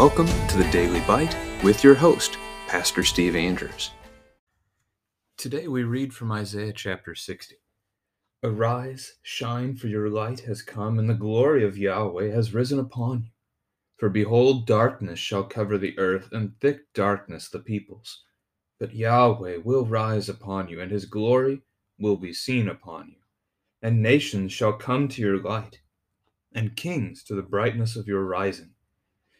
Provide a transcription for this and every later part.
welcome to the Daily Bite with your host, Pastor Steve Andrews. Today we read from Isaiah chapter 60. Arise, shine, for your light has come, and the glory of Yahweh has risen upon you. For behold, darkness shall cover the earth, and thick darkness the peoples. But Yahweh will rise upon you, and his glory will be seen upon you. And nations shall come to your light, and kings to the brightness of your rising.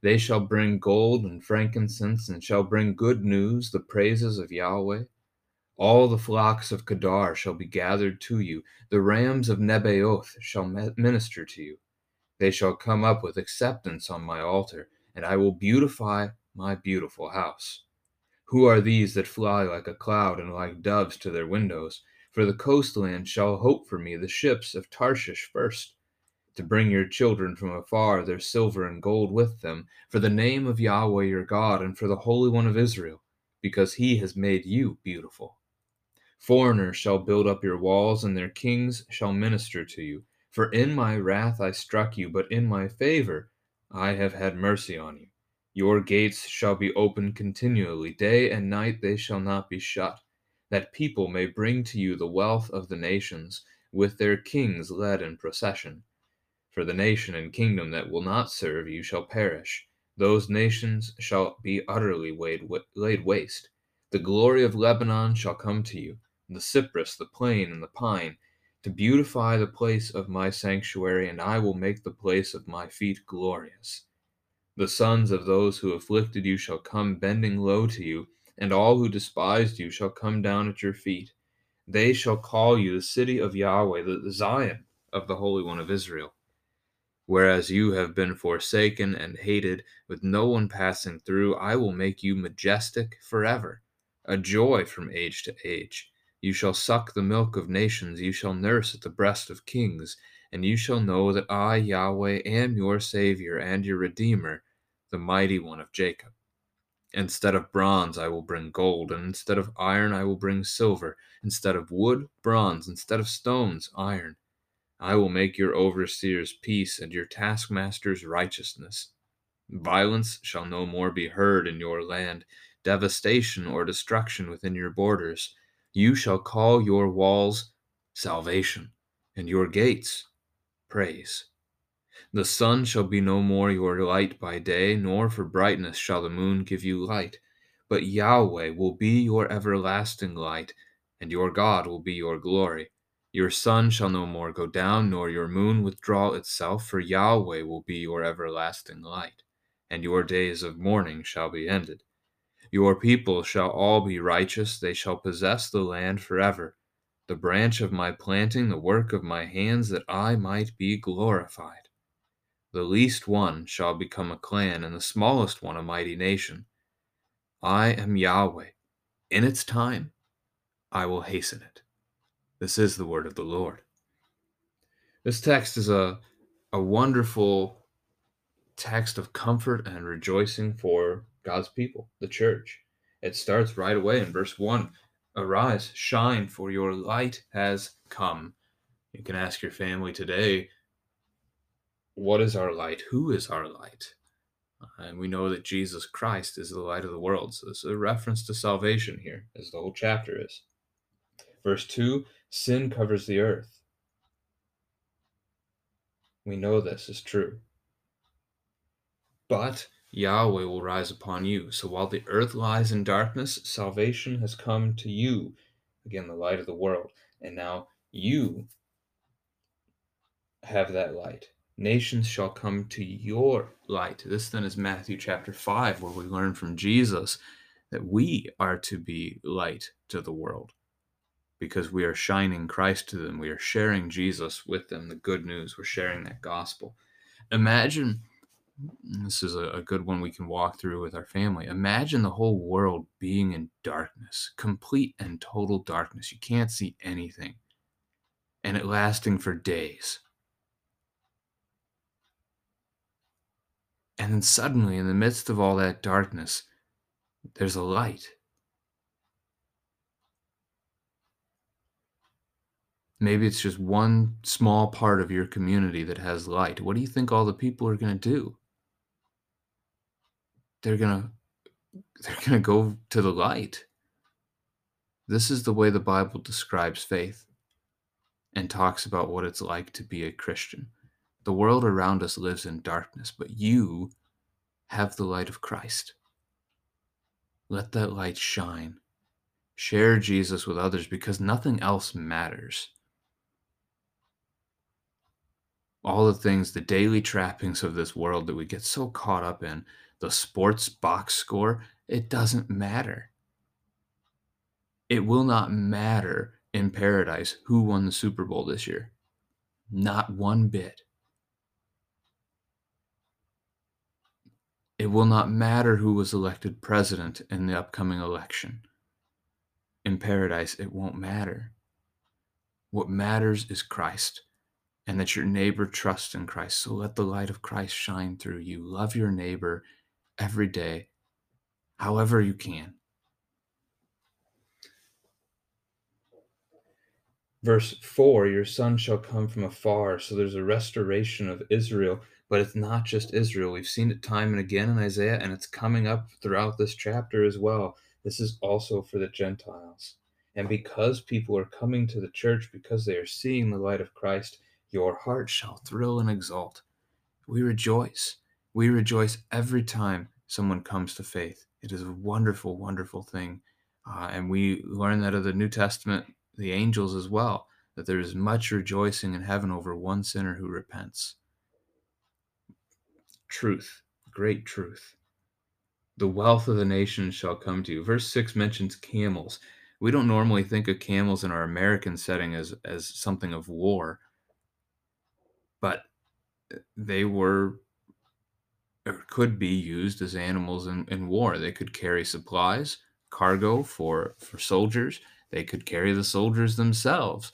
They shall bring gold and frankincense, and shall bring good news, the praises of Yahweh. All the flocks of Kedar shall be gathered to you. The rams of Nebaioth shall minister to you. They shall come up with acceptance on my altar, and I will beautify my beautiful house. Who are these that fly like a cloud and like doves to their windows? For the coastland shall hope for me, the ships of Tarshish first, to bring your children from afar, their silver and gold with them, for the name of Yahweh your God, and for the Holy One of Israel, because he has made you beautiful. Foreigners shall build up your walls, and their kings shall minister to you. For in my wrath I struck you, but in my favor I have had mercy on you. Your gates shall be opened continually, day and night they shall not be shut, that people may bring to you the wealth of the nations, with their kings led in procession. For the nation and kingdom that will not serve you shall perish. Those nations shall be utterly laid waste. The glory of Lebanon shall come to you the cypress, the plane, and the pine, to beautify the place of my sanctuary, and I will make the place of my feet glorious. The sons of those who afflicted you shall come bending low to you, and all who despised you shall come down at your feet. They shall call you the city of Yahweh, the Zion of the Holy One of Israel. Whereas you have been forsaken and hated, with no one passing through, I will make you majestic forever, a joy from age to age. You shall suck the milk of nations, you shall nurse at the breast of kings, and you shall know that I, Yahweh, am your Savior and your Redeemer, the mighty one of Jacob. Instead of bronze, I will bring gold, and instead of iron, I will bring silver, instead of wood, bronze, instead of stones, iron. I will make your overseers peace, and your taskmasters righteousness. Violence shall no more be heard in your land, devastation or destruction within your borders. You shall call your walls salvation, and your gates praise. The sun shall be no more your light by day, nor for brightness shall the moon give you light. But Yahweh will be your everlasting light, and your God will be your glory. Your sun shall no more go down, nor your moon withdraw itself, for Yahweh will be your everlasting light, and your days of mourning shall be ended. Your people shall all be righteous, they shall possess the land forever. The branch of my planting, the work of my hands, that I might be glorified. The least one shall become a clan, and the smallest one a mighty nation. I am Yahweh. In its time, I will hasten it. This is the word of the Lord. This text is a, a wonderful text of comfort and rejoicing for God's people, the church. It starts right away in verse 1 Arise, shine, for your light has come. You can ask your family today, What is our light? Who is our light? And we know that Jesus Christ is the light of the world. So is a reference to salvation here, as the whole chapter is. Verse 2 Sin covers the earth. We know this is true. But Yahweh will rise upon you. So while the earth lies in darkness, salvation has come to you. Again, the light of the world. And now you have that light. Nations shall come to your light. This then is Matthew chapter 5, where we learn from Jesus that we are to be light to the world because we are shining Christ to them. We are sharing Jesus with them, the good news. We're sharing that gospel. Imagine This is a, a good one we can walk through with our family. Imagine the whole world being in darkness, complete and total darkness. You can't see anything, and it lasting for days. And then suddenly, in the midst of all that darkness, there's a light. Maybe it's just one small part of your community that has light. What do you think all the people are going to do? They're going to they're going to go to the light. This is the way the Bible describes faith and talks about what it's like to be a Christian. The world around us lives in darkness, but you have the light of Christ. Let that light shine. Share Jesus with others because nothing else matters. All the things, the daily trappings of this world that we get so caught up in, the sports box score, it doesn't matter. It will not matter in paradise who won the Super Bowl this year. Not one bit. It will not matter who was elected president in the upcoming election. In paradise, it won't matter. What matters is Christ and that your neighbor trusts in Christ. So let the light of Christ shine through you. Love your neighbor every day, however you can. Verse 4 Your son shall come from afar. So there's a restoration of Israel, but it's not just Israel. We've seen it time and again in Isaiah, and it's coming up throughout this chapter as well. This is also for the Gentiles. And because people are coming to the church, because they are seeing the light of Christ, your heart shall thrill and exult. We rejoice. We rejoice every time someone comes to faith. It is a wonderful, wonderful thing. Uh, and we learn that of the New Testament the angels as well, that there is much rejoicing in heaven over one sinner who repents. Truth, great truth. The wealth of the nations shall come to you. Verse 6 mentions camels. We don't normally think of camels in our American setting as, as something of war, they were or could be used as animals in, in war. They could carry supplies, cargo for, for soldiers they could carry the soldiers themselves.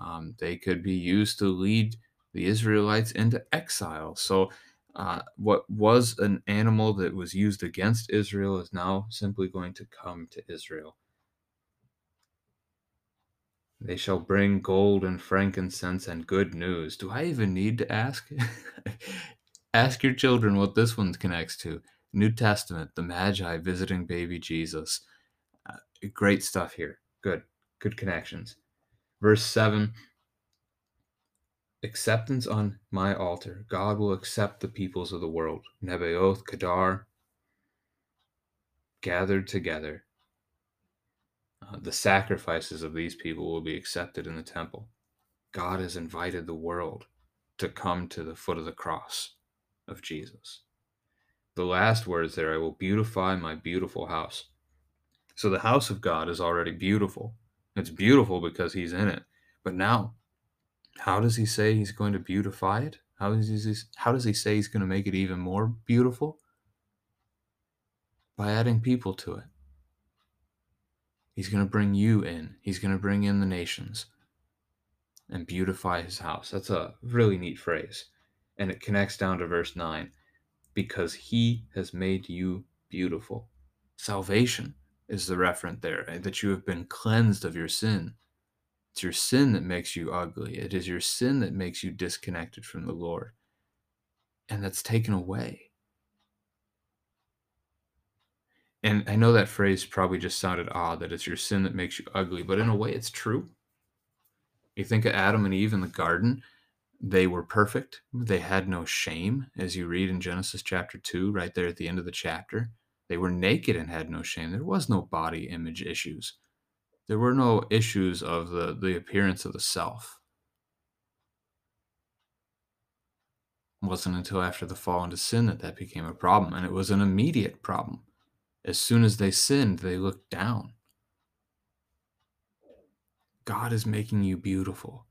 Um, they could be used to lead the Israelites into exile. So, uh, what was an animal that was used against Israel is now simply going to come to Israel. They shall bring gold and frankincense and good news. Do I even need to ask? ask your children what this one connects to. New Testament, the Magi visiting baby Jesus. Uh, great stuff here. Good. Good connections. Verse 7 Acceptance on my altar. God will accept the peoples of the world. Nebaioth, Kedar, gathered together. The sacrifices of these people will be accepted in the temple. God has invited the world to come to the foot of the cross of Jesus. The last words there I will beautify my beautiful house. So the house of God is already beautiful. It's beautiful because he's in it. But now, how does he say he's going to beautify it? How he, how does he say he's going to make it even more beautiful? By adding people to it. He's going to bring you in. He's going to bring in the nations and beautify his house. That's a really neat phrase. And it connects down to verse 9 because he has made you beautiful. Salvation is the referent there, eh, that you have been cleansed of your sin. It's your sin that makes you ugly. It is your sin that makes you disconnected from the Lord. And that's taken away. And I know that phrase probably just sounded odd that it's your sin that makes you ugly, but in a way, it's true. You think of Adam and Eve in the garden, they were perfect. They had no shame, as you read in Genesis chapter 2, right there at the end of the chapter. They were naked and had no shame. There was no body image issues. There were no issues of the, the appearance of the self. It wasn't until after the fall into sin that that became a problem, and it was an immediate problem. As soon as they sinned, they looked down. God is making you beautiful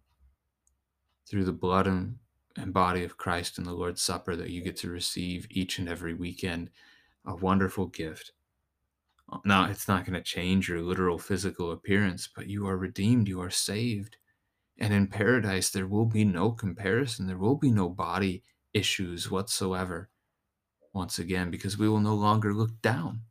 through the blood and and body of Christ in the Lord's Supper that you get to receive each and every weekend. A wonderful gift. Uh, now, it's not going to change your literal physical appearance, but you are redeemed, you are saved. And in paradise, there will be no comparison, there will be no body issues whatsoever. Once again, because we will no longer look down.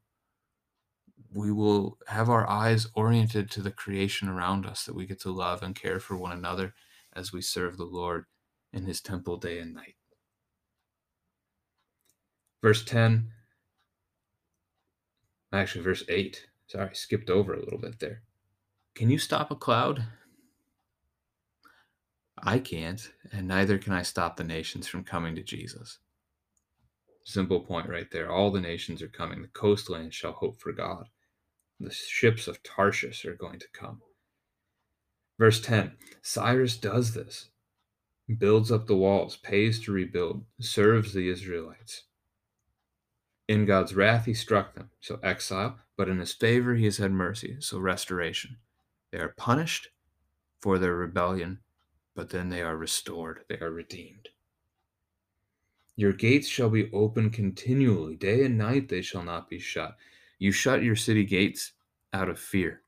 We will have our eyes oriented to the creation around us that we get to love and care for one another as we serve the Lord in his temple day and night. Verse 10, actually, verse 8. Sorry, skipped over a little bit there. Can you stop a cloud? I can't, and neither can I stop the nations from coming to Jesus. Simple point right there. All the nations are coming. The coastlands shall hope for God. The ships of Tarshish are going to come. Verse 10 Cyrus does this builds up the walls, pays to rebuild, serves the Israelites. In God's wrath, he struck them, so exile, but in his favor, he has had mercy, so restoration. They are punished for their rebellion, but then they are restored, they are redeemed. Your gates shall be open continually, day and night they shall not be shut. You shut your city gates out of fear,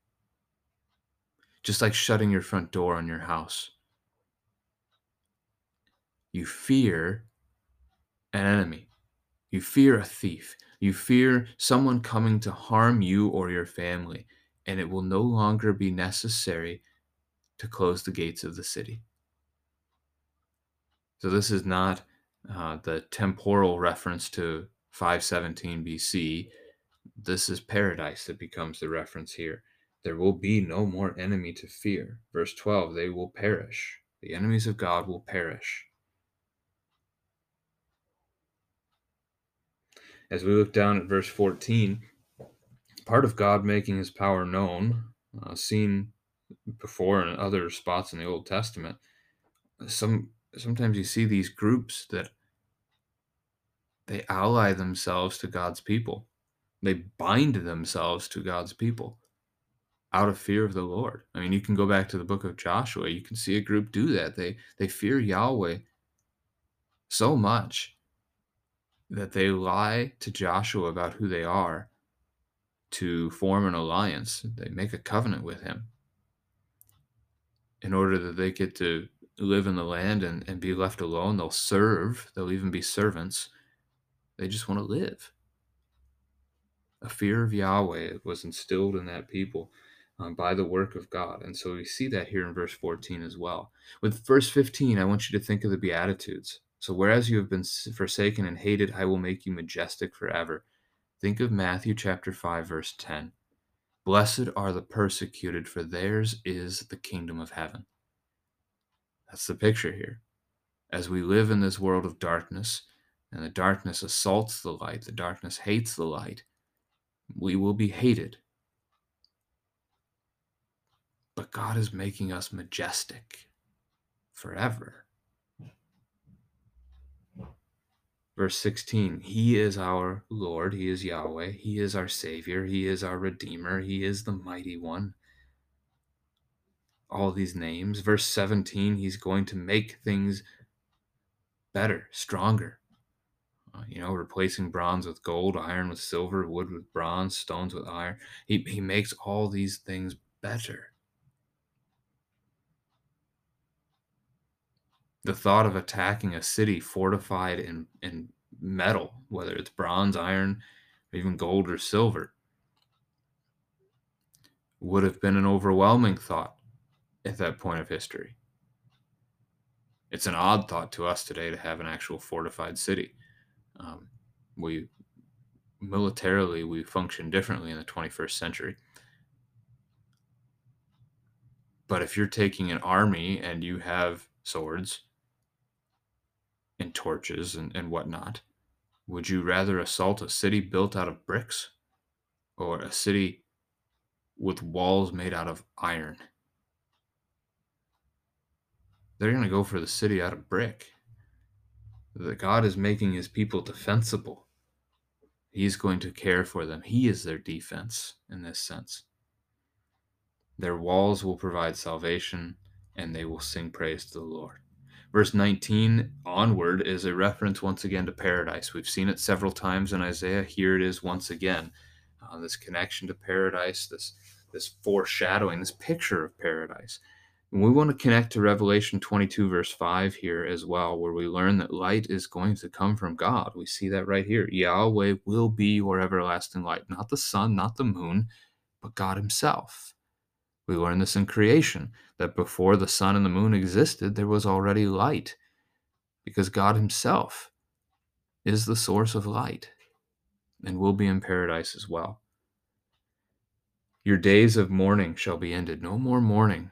just like shutting your front door on your house you fear an enemy. You fear a thief. You fear someone coming to harm you or your family. And it will no longer be necessary to close the gates of the city. So, this is not uh, the temporal reference to 517 BC. This is paradise that becomes the reference here. There will be no more enemy to fear. Verse 12, they will perish. The enemies of God will perish. As we look down at verse 14, part of God making his power known, uh, seen before in other spots in the Old Testament, some sometimes you see these groups that they ally themselves to God's people. They bind themselves to God's people out of fear of the Lord. I mean, you can go back to the book of Joshua. You can see a group do that. They they fear Yahweh so much that they lie to Joshua about who they are to form an alliance. They make a covenant with him in order that they get to live in the land and, and be left alone. They'll serve, they'll even be servants. They just want to live. A fear of Yahweh was instilled in that people um, by the work of God. And so we see that here in verse 14 as well. With verse 15, I want you to think of the Beatitudes. So, whereas you have been forsaken and hated, I will make you majestic forever. Think of Matthew chapter 5, verse 10. Blessed are the persecuted, for theirs is the kingdom of heaven. That's the picture here. As we live in this world of darkness, and the darkness assaults the light, the darkness hates the light, we will be hated. But God is making us majestic forever. Verse 16 He is our Lord, He is Yahweh, He is our Savior, He is our Redeemer, He is the Mighty One. All these names. Verse 17 He's going to make things better, stronger. Uh, you know, replacing bronze with gold, iron with silver, wood with bronze, stones with iron. He, he makes all these things better. the thought of attacking a city fortified in, in metal, whether it's bronze, iron, or even gold or silver, would have been an overwhelming thought at that point of history. It's an odd thought to us today to have an actual fortified city. Um, we militarily we function differently in the 21st century. But if you're taking an army and you have swords, and torches and, and whatnot. Would you rather assault a city built out of bricks or a city with walls made out of iron? They're going to go for the city out of brick. That God is making his people defensible. He's going to care for them. He is their defense in this sense. Their walls will provide salvation and they will sing praise to the Lord. Verse 19 onward is a reference once again to paradise. We've seen it several times in Isaiah. Here it is once again. Uh, this connection to paradise, this, this foreshadowing, this picture of paradise. We want to connect to Revelation 22, verse 5 here as well, where we learn that light is going to come from God. We see that right here. Yahweh will be your everlasting light, not the sun, not the moon, but God Himself. We learn this in creation, that before the sun and the moon existed, there was already light, because God Himself is the source of light and will be in paradise as well. Your days of mourning shall be ended. No more mourning.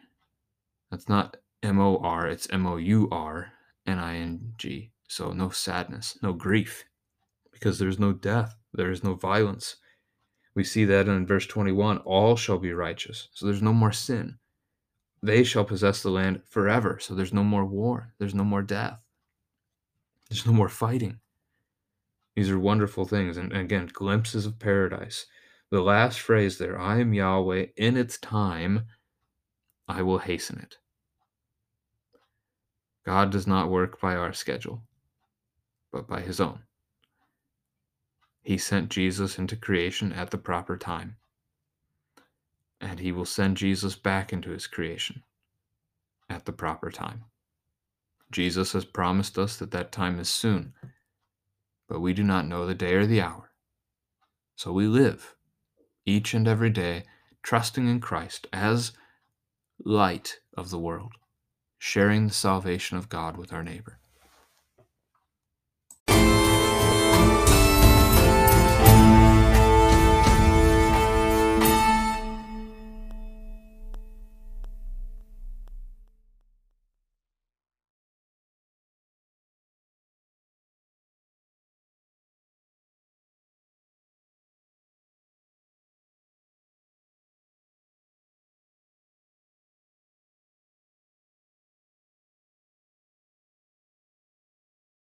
That's not M O R, it's M O U R N I N G. So no sadness, no grief, because there's no death, there is no violence. We see that in verse 21 all shall be righteous. So there's no more sin. They shall possess the land forever. So there's no more war, there's no more death, there's no more fighting. These are wonderful things. And again, glimpses of paradise. The last phrase there I am Yahweh, in its time, I will hasten it. God does not work by our schedule, but by his own. He sent Jesus into creation at the proper time, and he will send Jesus back into his creation at the proper time. Jesus has promised us that that time is soon, but we do not know the day or the hour. So we live each and every day trusting in Christ as light of the world sharing the salvation of God with our neighbor.